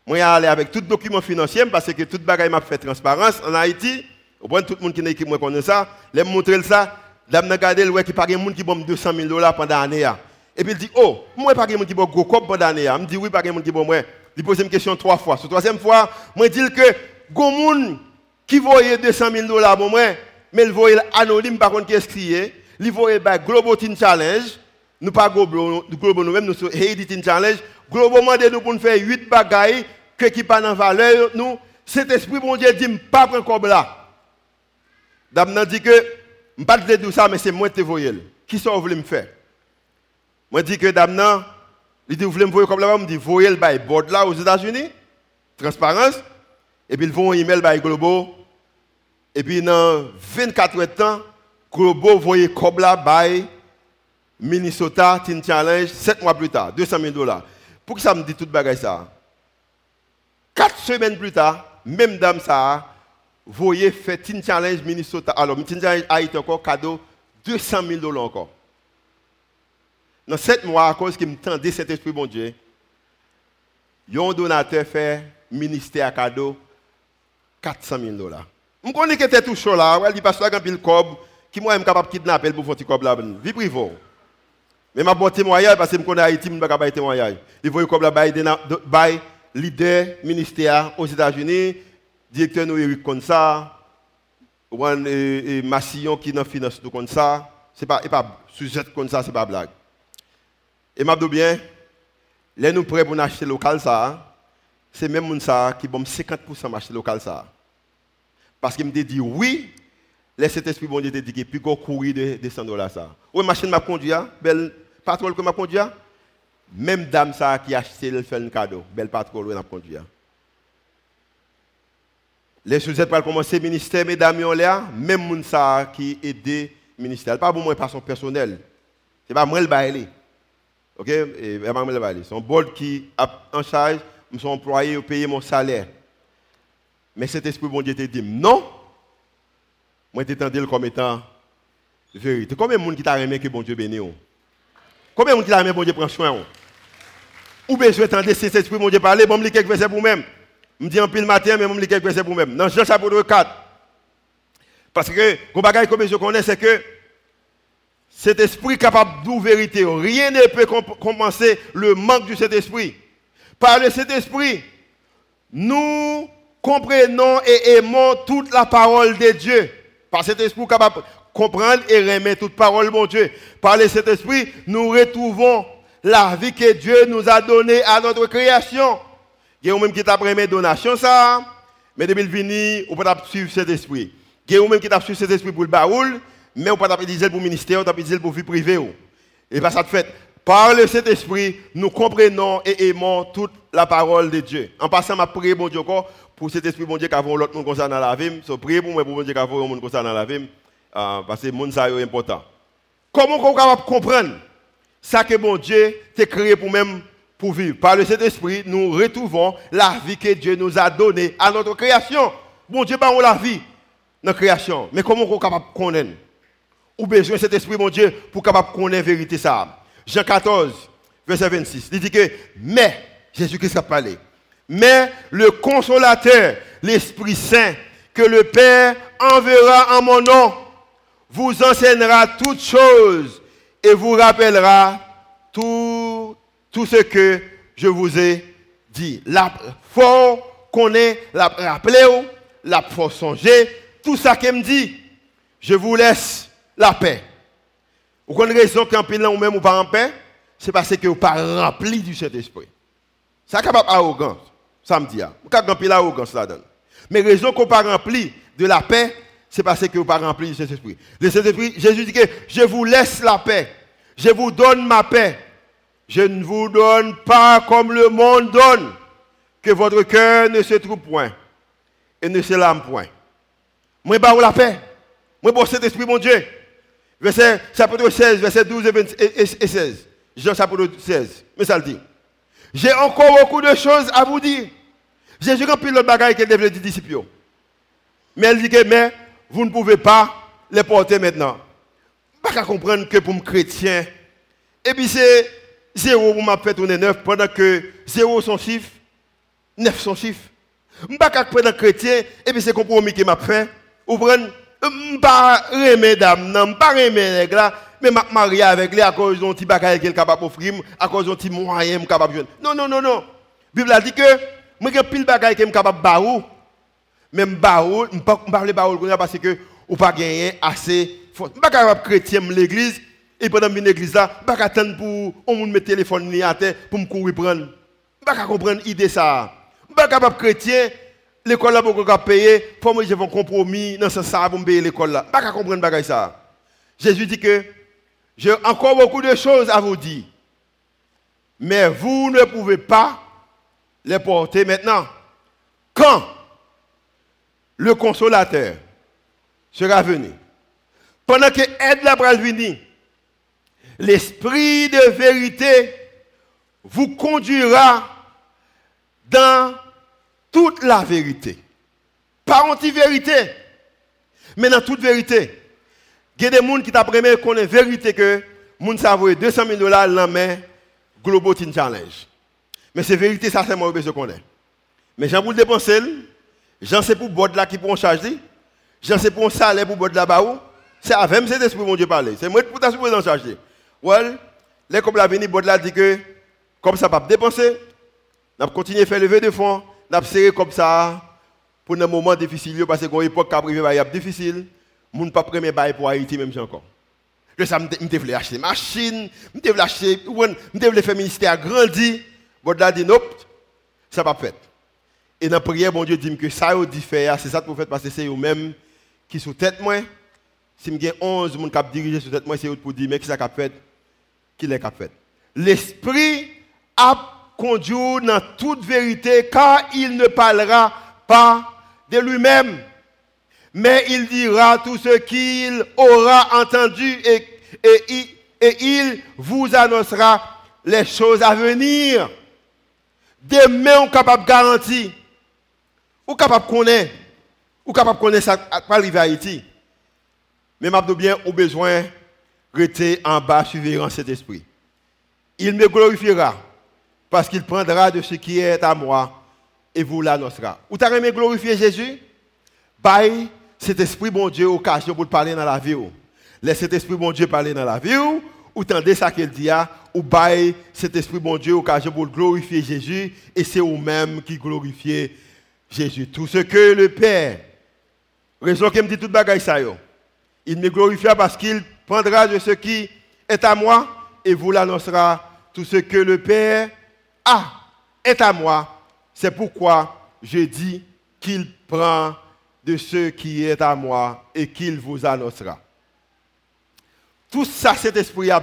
Moi aller avec tout document financier parce que toute bagaille m'a fait transparence en Haïti. Au point tout le monde qui connaît ça, je montrer ça Dame n'a gardé le qui pague monde qui bombe 200 000 dollars pendant l'année. Et puis il dit, oh, moi pas monde qui bombe gros cop pendant l'année. Il dit, oui, monde qui bombe moi. Il pose une question trois fois. Sur troisième fois, moi dis que gros monde qui voyait 200 000 dollars pour moi, mais il voyait anonyme par contre qui est? Crié. Il voyait bah, Global Teen Challenge. Nous pas Global, Global nous-mêmes, nous sommes Haiti Teen Challenge. Globalement, nous pour faire 8 bagailles que qui pas dans valeur. Nous, cet esprit, bon Dieu, dit, pas prendre là. Dame dit que ne pas de tout ça, mais c'est moi qui te Qui ça vous voulez me faire? Moi, je dis que dame, il dit, vous voulez me voir comme là, je dis, voyez le bail board là aux États-Unis, transparence, et puis ils vont un email by Globo, et puis dans 24 heures Globo voyez comme by Minnesota Challenge, 7 mois plus tard, 200 000 dollars. Pour que ça me dit tout bagage ça? 4 semaines plus tard, même dame ça, voyez fait Teen Challenge Minnesota. Alors, Teen Challenge Haïti encore cadeau 200 000 dollars encore. Dans 7 mois, à cause qu'il me tendait cet esprit, bon Dieu, un donateur fait ministère cadeau 400 000 dollars. Je connais que c'était tout chaud là. Il dit, parce que le cob, qui moi, capable de kidnapper pour faire un cob là. Vie privée. Mais ma bonne témoignage, parce que je connais Haïti, je ne peux pas témoignage. Il faut que le leader ministère aux États-Unis, directeur nous Eric comme ça, ou un Massillon qui dans finance tout comme ça, c'est pas et pas sujet comme ça, c'est pas blague. Et m'a bien, les nous prêts pour acheter local ça, c'est même moun ça qui bon 50% acheter local ça. Parce qu'il me dit oui, laisse cet esprit bon Dieu te dit puis go courir de, de 100 dollars ça. Oui, machine m'a conduit, hein? belle patrouille que m'a conduit. Hein? Même dame ça qui acheté elle fait un cadeau, belle patrouille m'a conduit. Les sujets pour commencer ministère, mesdames et là, même moun ça qui aide ministère. Pas pour moi, pas son personnel. C'est pas moi le bail. OK? Et pas moi le bail. Un board qui a en charge, je suis employé, je paye mon salaire. Mais cet esprit bon Dieu te dit non. Moi, je t'entends comme étant vérité. Combien de monde qui t'a aimé que bon Dieu bénisse Combien de monde qui t'a aimé bon Dieu prend soin Ou besoin d'entendre cet esprit bon Dieu parler, bon, me quelques versets pour même. Je dis en pile matin, mais je me quelques versets pour même. Dans Jean chapitre 4. Parce que, le bagage que je connais, c'est que cet esprit capable d'ouvrir vérité, rien ne peut compenser le manque de cet esprit. Par le cet esprit, nous comprenons et aimons toute la parole de Dieu. Par cet esprit capable de comprendre et remettre toute parole de mon Dieu. Par le cet esprit, nous retrouvons la vie que Dieu nous a donnée à notre création. Il y a même qui t'a pris mes donations, ça. Mais depuis le vini, on peut suivre cet esprit. Il y a même qui t'a suivi cet esprit pour le baoul. Mais on peut utiliser pour le ministère, on peut utiliser pour la vie privée. Et pas ça fait. Par le Saint-Esprit, nous comprenons et aimons toute la parole de Dieu. En passant, je prie, bon Dieu, encore, pour cet esprit, bon Dieu, qu'avant l'autre monde concernant la vie. Je prie pour moi, pour bon Dieu, l'autre monde concernant la vie. Euh, parce que le monde, ça important. Comment on de comprendre ça que bon Dieu t'a créé pour même pour vivre Par le Saint-Esprit, nous retrouvons la vie que Dieu nous a donnée à notre création. Bon Dieu, bah, on la vie dans la création. Mais comment on est capable de connaître? Ou besoin de cet esprit, mon Dieu, pour capable de connaître la vérité ça. Jean 14, verset 26. Il dit que, mais, Jésus-Christ a parlé, mais le consolateur, l'Esprit Saint, que le Père enverra en mon nom, vous enseignera toutes choses et vous rappellera tout, tout ce que je vous ai dit. La faut qu'on ait la rappelé, la faut songer, tout ça qu'il me dit. Je vous laisse la paix. Vous connaissez raison qu'un pile ou même ou pas en paix, c'est parce que vous pas rempli du Saint-Esprit. Ça capable arrogance, ça me dit. Vous avez pile arrogance là-dedans. Mais raison qu'on pas rempli de la paix, c'est parce que vous pas rempli du Saint-Esprit. Le Saint-Esprit, Jésus dit que je vous laisse la paix. Je vous donne ma paix. Je ne vous donne pas comme le monde donne. Que votre cœur ne se trouve point et ne se lame point. Moi, je vous la paix. Moi, pour cet esprit, mon Dieu. Verset chapitre 16, verset 12 et, 16. Jean chapitre 16. Mais ça le dit. J'ai encore beaucoup de choses à vous dire. Jésus rempli le bagage qu'il devait dire disciples. Mais elle dit que mais vous ne pouvez pas les porter maintenant. Pas qu'à comprendre que pour un chrétien, et puis c'est zéro pour m'a fait tourner neuf pendant que zéro son chiffre, neuf son chiffre. Je ne pas prendre un chrétien, et puis c'est compromis qui m'a fait. Ou prendre, je ne pas aimer dame, non, pas aimer les là, mais je marié avec lui à cause d'un petit bagage qu'il est capable d'offrir, à cause d'un petit moyen capable de Non, non, non, non. La Bible a dit que, moi, j'ai pile bagage qui est capable de barou, je ne pas parler barou parce que, ou pas gagner assez fort. Je ne pas capable chrétien l'église, et pendant une église là, je ne pas attendre pour, on me téléphone à terre pour me courir prendre. Je ne pas comprendre l'idée ça. Je ne pas chrétien, l'école là, pour payer, pour moi, j'ai un compromis dans ce sens pour payer l'école là. Je ne pas comprendre ça. Jésus dit que, j'ai encore beaucoup de choses à vous dire. Mais vous ne pouvez pas les porter maintenant. Quand le consolateur sera venu, pendant que aide la venir, l'esprit de vérité vous conduira dans toute la vérité. Pas anti-vérité, mais dans toute vérité. Il y a des gens qui t'apprennent qu'on est vérité que les gens savent 200 000 dollars dans la main Global Teen Challenge. Mais c'est vérité, ça c'est moi que je connais. Mais j'en pour le dépenser, j'en sais pour bord là qui pour charger, j'en sais pour un salaire pour bord là-bas. C'est avec cet esprit mon Dieu parler. C'est moi qui pour en charger. Well, les comme la venue bord là dit que comme ça pas dépenser, on continuer à faire lever de fonds, on va serrer comme ça pour un moment difficile parce qu'à une époque qui a difficile, on ne pas premier bail pour Haïti même encore. Le ça me devais acheter machine, me devais acheter, me devais faire ministère grandi. Là dit non, ça pas fait. Et dans la prière, bon Dieu dit que ça c'est ça que vous faites parce que c'est eux-mêmes qui sous tête moi. Si j'ai 11 personnes qui dirigé sous tête moi, c'est eux pour dire mais qui ça a fait? L'esprit a conduit dans toute vérité car il ne parlera pas de lui-même mais il dira tout ce qu'il aura entendu et, il vous annoncera les choses à venir. Demain, on est capable de garantir, on est capable de connaître, on est capable de connaître ça à Haïti. Mais m'a bien au besoin rester en bas suivant cet esprit. Il me glorifiera parce qu'il prendra de ce qui est à moi et vous l'annoncera. Vous avez glorifier Jésus? Bye cet esprit bon Dieu occasion pour parler dans la vie. Laisse cet esprit bon Dieu parler dans la vie ou tendez ça qu'il dit ou bail cet esprit bon Dieu occasion pour glorifier Jésus et c'est vous-même qui glorifiez Jésus. Tout ce que le Père, raison qu'il me dit toute bagaille ça il me glorifiera parce qu'il prendra de ce qui est à moi et vous l'annoncera. Tout ce que le Père a est à moi. C'est pourquoi je dis qu'il prend de ce qui est à moi et qu'il vous annoncera. Tout ça, cet esprit a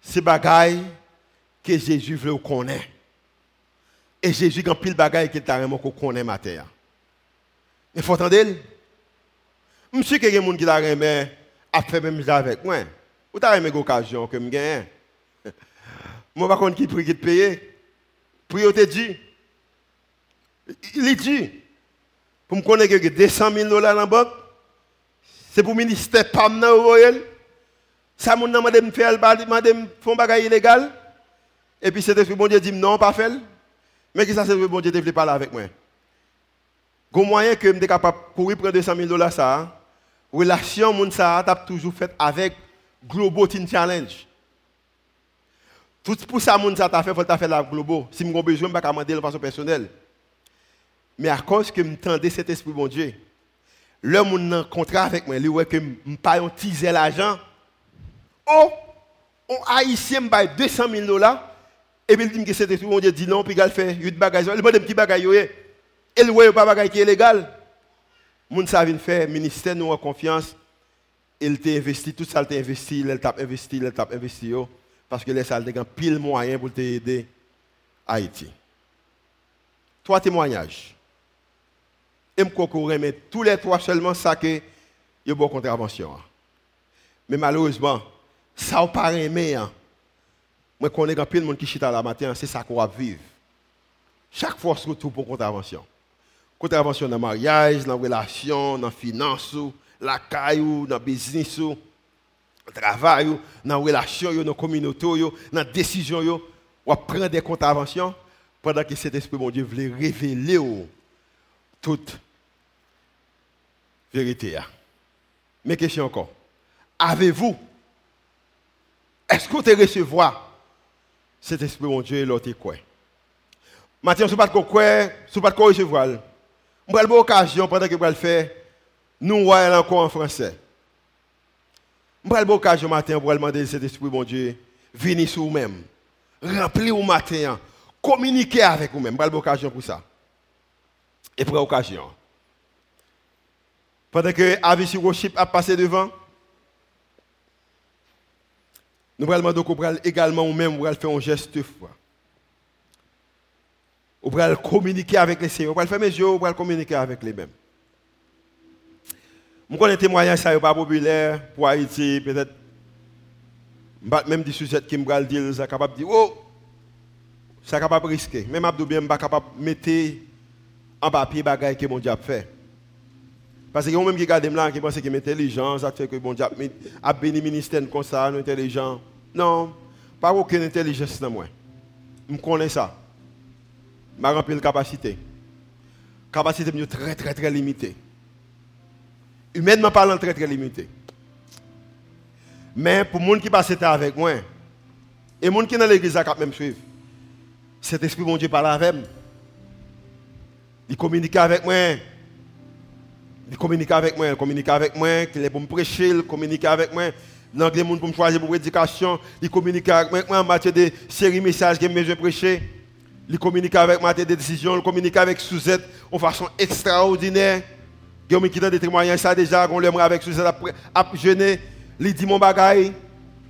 c'est bagaille que Jésus veut connaître. Et Jésus a pile bagaille qu'il t'a vraiment qu'on connaît matin. Il faut entendre. Sais qu'il y a des gens qui ont a fait même avec moi. Ou t'as une occasion que je gagne? <laughs> Moi, par contre, qui prie qui te paye? Te dit? Il dit. Pour me connaître que 200 000 dollars dans la banque, c'est pour le ministère PAM dans Royal. Ça, mon nom, madame, fait, madame, font bagaille illégal. Et puis, c'est le bon Dieu dit non, pas fait. Mais qui ça, c'est le bon Dieu qui parler avec moi? Il y a moyen que je suis capable de courir prendre 200 000 dollars, ça. Relation, mon ça, a toujours fait avec Global Teen Challenge. Tout pour ça, mon ça t'a fait, faut faire la Globo. Si j'ai besoin, pas demander de façon personnelle. Mais à cause que je tendais cet esprit, bon Dieu, le monde contrat avec moi, il voit que je ne pas teaser l'argent. Oh, un haïtien me 200 000 dollars. Et puis il dit que cet esprit, bon Dieu, dit non, puis il fait 8 bagages. Il dit un petit bagage. Et il voit pas bagage qui est légal. Moun sa vient faire ministère nous en confiance. Il t'a investi, tout il t'a investi, il t'a investi, il t'a investi. Parce que les salles ont pile moyen pour t'aider Haïti. Trois témoignages. Et je mais tous les trois seulement ça que y a bonne contravention. Mais malheureusement, ça n'a pas aimé. Hein. Moi, je connais pile de monde qui chita la matin, c'est ça qu'on va vivre. Chaque fois, retrouve pour contravention. Dans le mariage, dans la relation, dans la finance, la caille, dans le business, dans le travail, dans la relation, dans la communauté, dans la décision. On prend des contraventions pendant que cet esprit, mon Dieu, voulait révéler toute vérité. Mais question encore. Avez-vous, est-ce que vous recevoir cet esprit, mon Dieu, l'autre quoi? Maintenant, si vous ne pouvez pas recevoir, vous avez l'occasion pendant que vous le faire, nous voyons encore en français. Vous avez l'occasion matin pour demander cet esprit, mon Dieu, venez sur vous-même. Remplir vous matin. Communiquer avec vous-même. Vous avez l'occasion pour ça et pour l'occasion. Pendant que Avici Worship a passé devant, nous allons également nous-mêmes faire un geste de foi. Nous allons communiquer avec les Seigneurs. Nous allons faire mes yeux, nous allons communiquer avec les mêmes. Je connais témoignage, ça n'est pas populaire pour Haïti, peut-être. Même des sujets qui me dire, ça capable de dire, oh, ça capable de risquer. Même Abdou bien, pas capable de mettre en papier bagaille que mon a fait. Parce que même qui regarde là, qui pense que est intelligent, ça fait que mon Dieu a béni ministère comme ça, intelligent. Non, pas aucune intelligence dans moi. Je connais ça. Je rempli de capacité. Capacité est très très très limitée. Humainement parlant, très très limitée. Mais pour les gens qui passent avec moi, et les gens qui sont dans l'église, qui même suivre, cet esprit, mon Dieu, parle avec moi. Il communique avec moi. Il communique avec moi, il communique avec moi, il est pour me prêcher, il communique avec moi. Gens pour me choisir pour l'éducation, il communique avec moi en matière de série messages que je prêcher. Il communique avec moi des décisions, il communique avec Suzette de façon extraordinaire. A qui des témoignages ça déjà, on l'aimerait avec Suzette à jeûner. Il dit mon bagaille.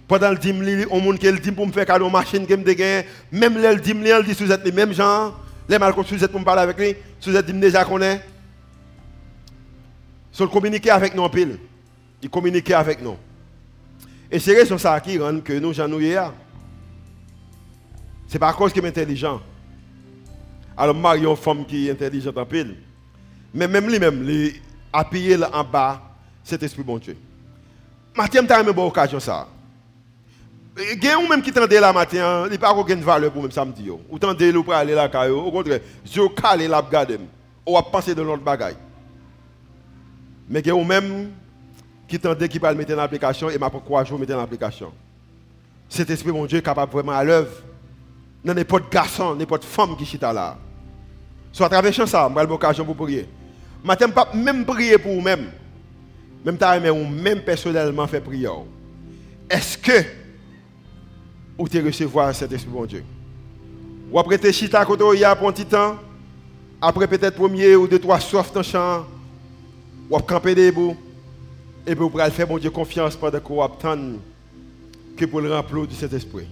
Pendant le dim, on monde qui dit pour me faire cadeau machine que me dégaine. Même le dim, il dit Suzette les mêmes gens. Les mal Suzette pour me parler avec lui. Suzette dit déjà connaît. Sur communiquer avec nous en pile. Il communique avec nous. Et c'est raison ça qui rend que nous j'en nous C'est pas à cause qu'il est intelligent. Alors, Marie, une femme qui est intelligente en pile. Mais même lui-même, il a payé en bas cet esprit bon Dieu. Matin, tu as une bonne occasion ça. Y a même qui tendait là matin, il n'y a pas aucune valeur pour même samedi. Ou tendez le pour aller là, au contraire, je calé la garde. Ou à penser de l'autre bagaille. Mais y a même qui tendait qui va mettre en application et m'a pourquoi je mettre en application. Cet esprit, mon Dieu, est capable vraiment à l'œuvre. Dans n'importe garçon, n'importe femme qui chita là. Soit à travers ça, je vais l'occasion pour prier. Je pas même prier pour vous-même. Même temps, même personnellement faire prière. Est-ce que vous te recevoir cet esprit, mon Dieu? Ou après te chita côté il y a un petit temps, après peut-être premier ou deux, trois soifs dans le champ, ou camper debout, Et puis vous pourrez faire mon Dieu confiance pendant qu'on attend que pour le remplir du Saint-Esprit.